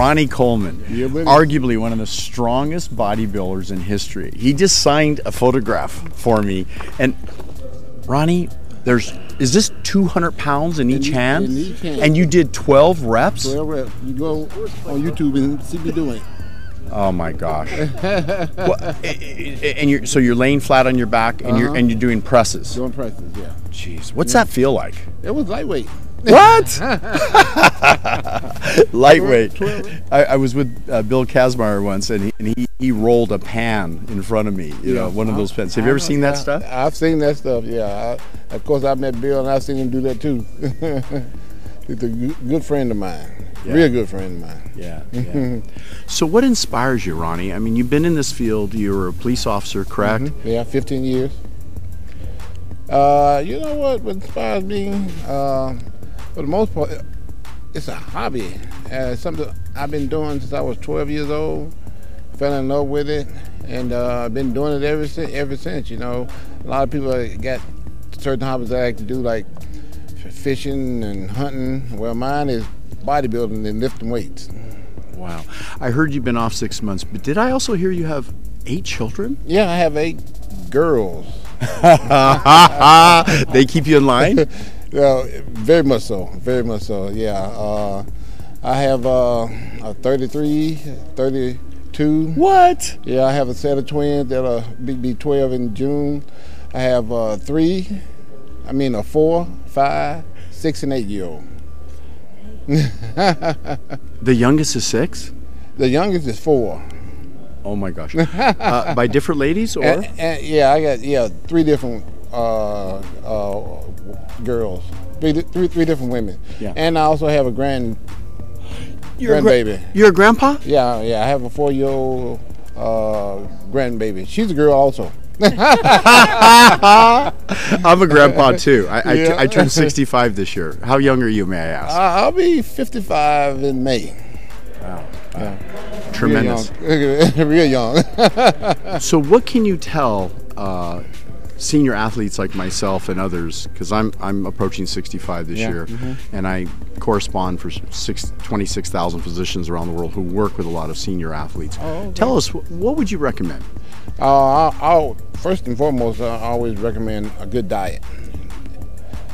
Ronnie Coleman, Yeah, arguably one of the strongest bodybuilders in history. He just signed a photograph for me, and Ronnie, there's is this 200 pounds in each hand? in each hand. And you did 12 reps? 12 reps. You go on YouTube and see me doing it. Oh my gosh! Well, and you're so you're laying flat on your back and you're Uh-huh. and you're doing presses. Doing presses, yeah. Jeez, what's that feel like? It was lightweight. What? Lightweight. I, I was with uh, Bill Kazmaier once, and he, and he he rolled a pan in front of me. You know, one of those pans. Have you ever seen that stuff? I've seen that stuff, yeah. I, of course, I met Bill and I've seen him do that too. He's a good friend of mine. Yeah. Real good friend of mine. Yeah. yeah. so, what inspires you, Ronnie? I mean, you've been in this field. You were a police officer, correct? Yeah, 15 years. Uh, you know what inspires me? Uh, for the most part, it's a hobby. Uh, something I've been doing since I was 12 years old. Fell in love with it, and uh, I've been doing it ever since. Ever since, you know, a lot of people got certain hobbies they like to do, like fishing and hunting. Well, mine is bodybuilding and lifting weights. Wow. I heard you've been off six months, but did I also hear you have eight children? Yeah, I have eight girls. they keep you in line. Yeah, very much so. Very much so. Yeah. Uh, I have uh, a 33, 32. what? Yeah, I have a set of twins that'll be, be 12 in June. I have uh, three, I mean a four, five, six, and eight year old. The youngest is six. The youngest is four. Oh my gosh. uh, by different ladies, or And, and, yeah, I got yeah three different uh, uh, girls, three, three, three different women. Yeah. And I also have a grand you're a gra- grandbaby. you're a grandpa. Yeah, yeah. I have a four-year-old uh, grandbaby. She's a girl also. I'm a grandpa too. I, I, Yeah. I turned 65 this year. How young are you, may I ask? I- I'll be 55 in May. Wow tremendous. Real young. Real young. So, what can you tell uh, senior athletes like myself and others? Because I'm I'm approaching 65 this Yeah, year, and I correspond for six, 26,000 physicians around the world who work with a lot of senior athletes. okay. Tell us, what would you recommend? uh, I'll, I'll first and foremost, I always recommend a good diet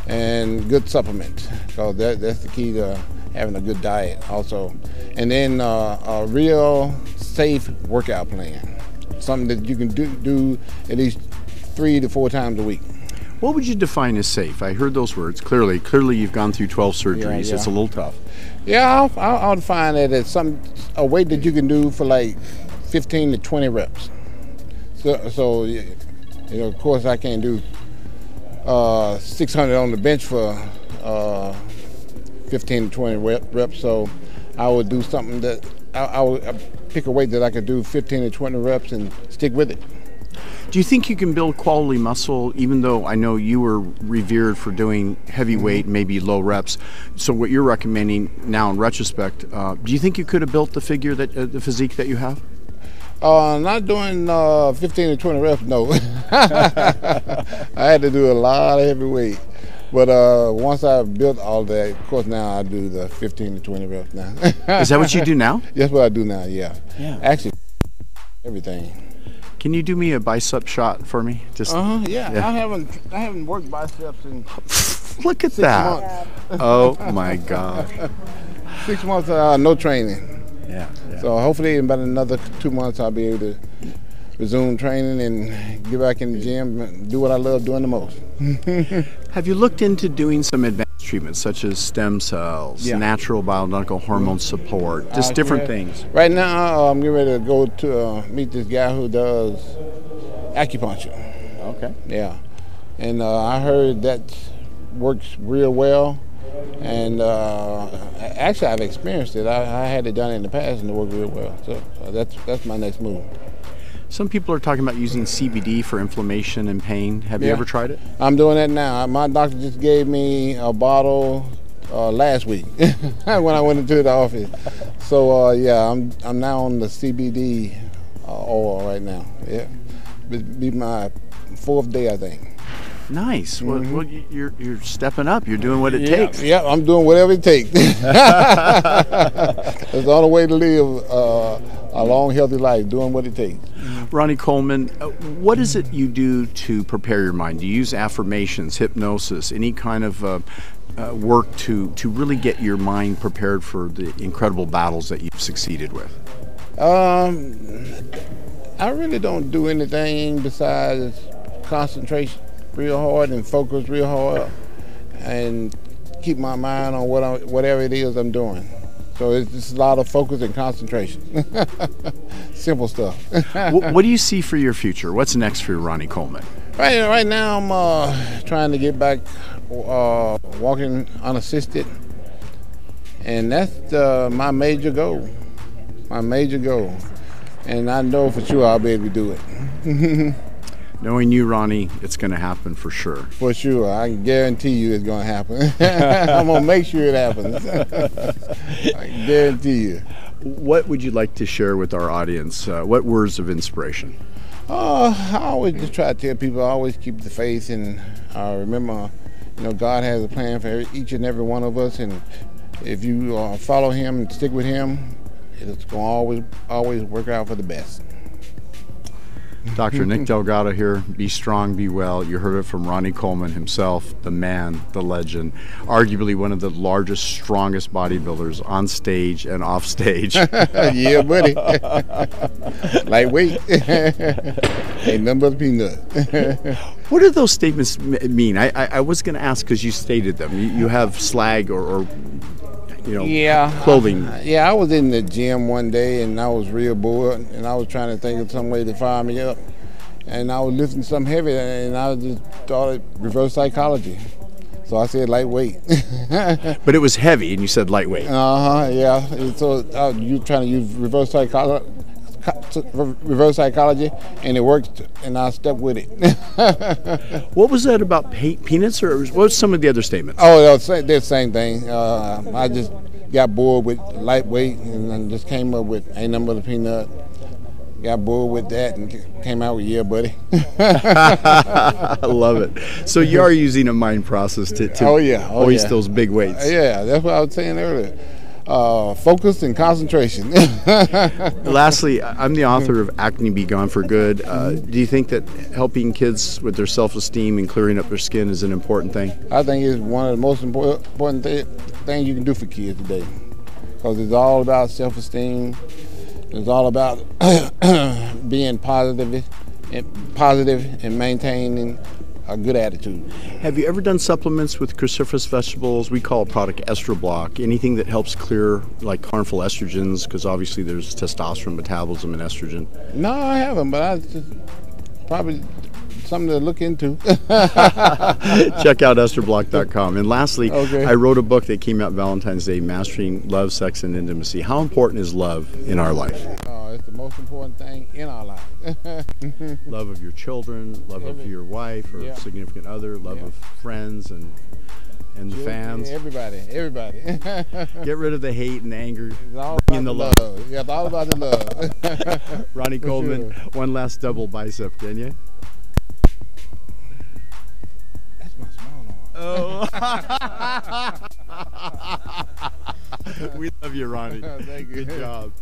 and good supplements So that, that's the key to having a good diet also. And then uh, a real safe workout plan, something that you can do, do at least three to four times a week. What would you define as safe? I heard those words clearly. Clearly, you've gone through 12 surgeries. yeah. It's a little tough. Yeah, I'll, I'll, I'll define it as some a weight that you can do for like 15 to 20 reps. So, so you know, of course, I can't do uh, 600 on the bench for uh, 15 to 20 rep, reps. So I would do something that I, I would uh, pick a weight that I could do 15 to 20 reps and stick with it. Do you think you can build quality muscle, even though I know you were revered for doing heavy weight, maybe low reps? So, what you're recommending now in retrospect, uh, do you think you could have built the figure that uh, the physique that you have? Uh, not doing uh, 15 to 20 reps, no. I had to do a lot of heavy weight. But uh, once I built all that, of course, now I do the 15 to 20 reps now. Is that what you do now? That's what I do now, yeah. Yeah. Actually, everything. Can you do me a bicep shot for me? Just Uh huh. Yeah. Yeah. I haven't I haven't worked biceps in look at that. Oh my God. Six months, uh, no training. Yeah. yeah. So hopefully, in about another two months, I'll be able to resume training and get back in the gym and do what I love doing the most. Have you looked into doing some advanced treatments such as stem cells, Yeah. natural bioidentical hormone support, just Uh, different yeah. things? Right now, uh, I'm getting ready to go to uh, meet this guy who does acupuncture. Okay. Yeah, and uh, I heard that works real well. And uh, actually, I've experienced it. I, I had it done in the past, and it worked real well. So uh, that's that's my next move. Some people are talking about using CBD for inflammation and pain. Have you ever tried it? I'm doing that now. My doctor just gave me a bottle uh, last week when I went into the office. So uh, yeah, I'm I'm now on the CBD uh, oil right now. Yeah, be, be my fourth day, I think. Nice. Well, well, you- you're you're stepping up. You're doing what it yeah, takes. Yeah, I'm doing whatever it takes. It's all the only way to live uh, a long, healthy life. Doing what it takes. Ronnie Coleman, uh, what is it you do to prepare your mind? Do you use affirmations, hypnosis, any kind of uh, uh, work to to really get your mind prepared for the incredible battles that you've succeeded with? Um, I really don't do anything besides concentrate real hard and focus real hard, and keep my mind on what I, whatever it is I'm doing. So it's just a lot of focus and concentration. Simple stuff. what, what do you see for your future? What's next for Ronnie Coleman? Right, right now, I'm uh, trying to get back uh, walking unassisted, and that's uh, my major goal. My major goal, and I know for sure I'll be able to do it. Knowing you, Ronnie, it's going to happen for sure. For sure, I can guarantee you it's going to happen. I'm gonna make sure it happens. I can guarantee you. What would you like to share with our audience? Uh, what words of inspiration? Uh, I always just try to tell people, always keep the faith, and uh, remember, you know, God has a plan for every, each and every one of us, and if you uh, follow Him and stick with Him, it's going to always, always work out for the best. Dr. Nick Delgado here. Be strong, be well. You heard it from Ronnie Coleman himself, the man, the legend, arguably one of the largest, strongest bodybuilders on stage and off stage. yeah, buddy. Lightweight. Ain't nothing but peanut. what do those statements mean? I, I, I was going to ask because you stated them. You, you have slag or, or you know, yeah. clothing. Yeah, I was in the gym one day and I was real bored and I was trying to think of some way to fire me up. And I was lifting something heavy and I just thought of reverse psychology. So I said lightweight. But it was heavy, and you said lightweight. uh huh, yeah. So uh, you trying to use reverse psychology. Reverse psychology, and it worked, and I stuck with it. What was that about pe- peanuts, or what was some of the other statements? Oh, they're the same, they're the same thing. Uh, I just got bored with lightweight and then just came up with ain't nothing but a peanut. Got bored with that and came out with yeah, buddy. I love it. So you are using a mind process to, to Oh, yeah. Oh, hoist yeah. those big weights. yeah, that's what I was saying earlier. Uh, focus and concentration. Lastly, I'm the author of Acne Be Gone for Good. Uh, do you think that helping kids with their self-esteem and clearing up their skin is an important thing? I think it's one of the most important, important th- things you can do for kids today, because it's all about self-esteem. It's all about being positive, and positive, and maintaining a good attitude. Have you ever done supplements with cruciferous vegetables? We call a product Estroblock. Anything that helps clear like harmful estrogens, because obviously there's testosterone metabolism and estrogen. No, I haven't, but I just probably something to look into. Check out Estroblock.com. And lastly, Okay. I wrote a book that came out Valentine's Day, Mastering Love, Sex, and Intimacy. How important is love in our life? It's most important thing in our life. love of your children, love of your wife or yeah. significant other, love Yeah. of friends and and the fans. Everybody, everybody. Get rid of the hate and anger. all Bring about in the the love. Yeah, it's all about the love. Ronnie Coleman, sure. one last double bicep, can you? That's my small arm. Oh. we love you, Ronnie. Thank you. Good job.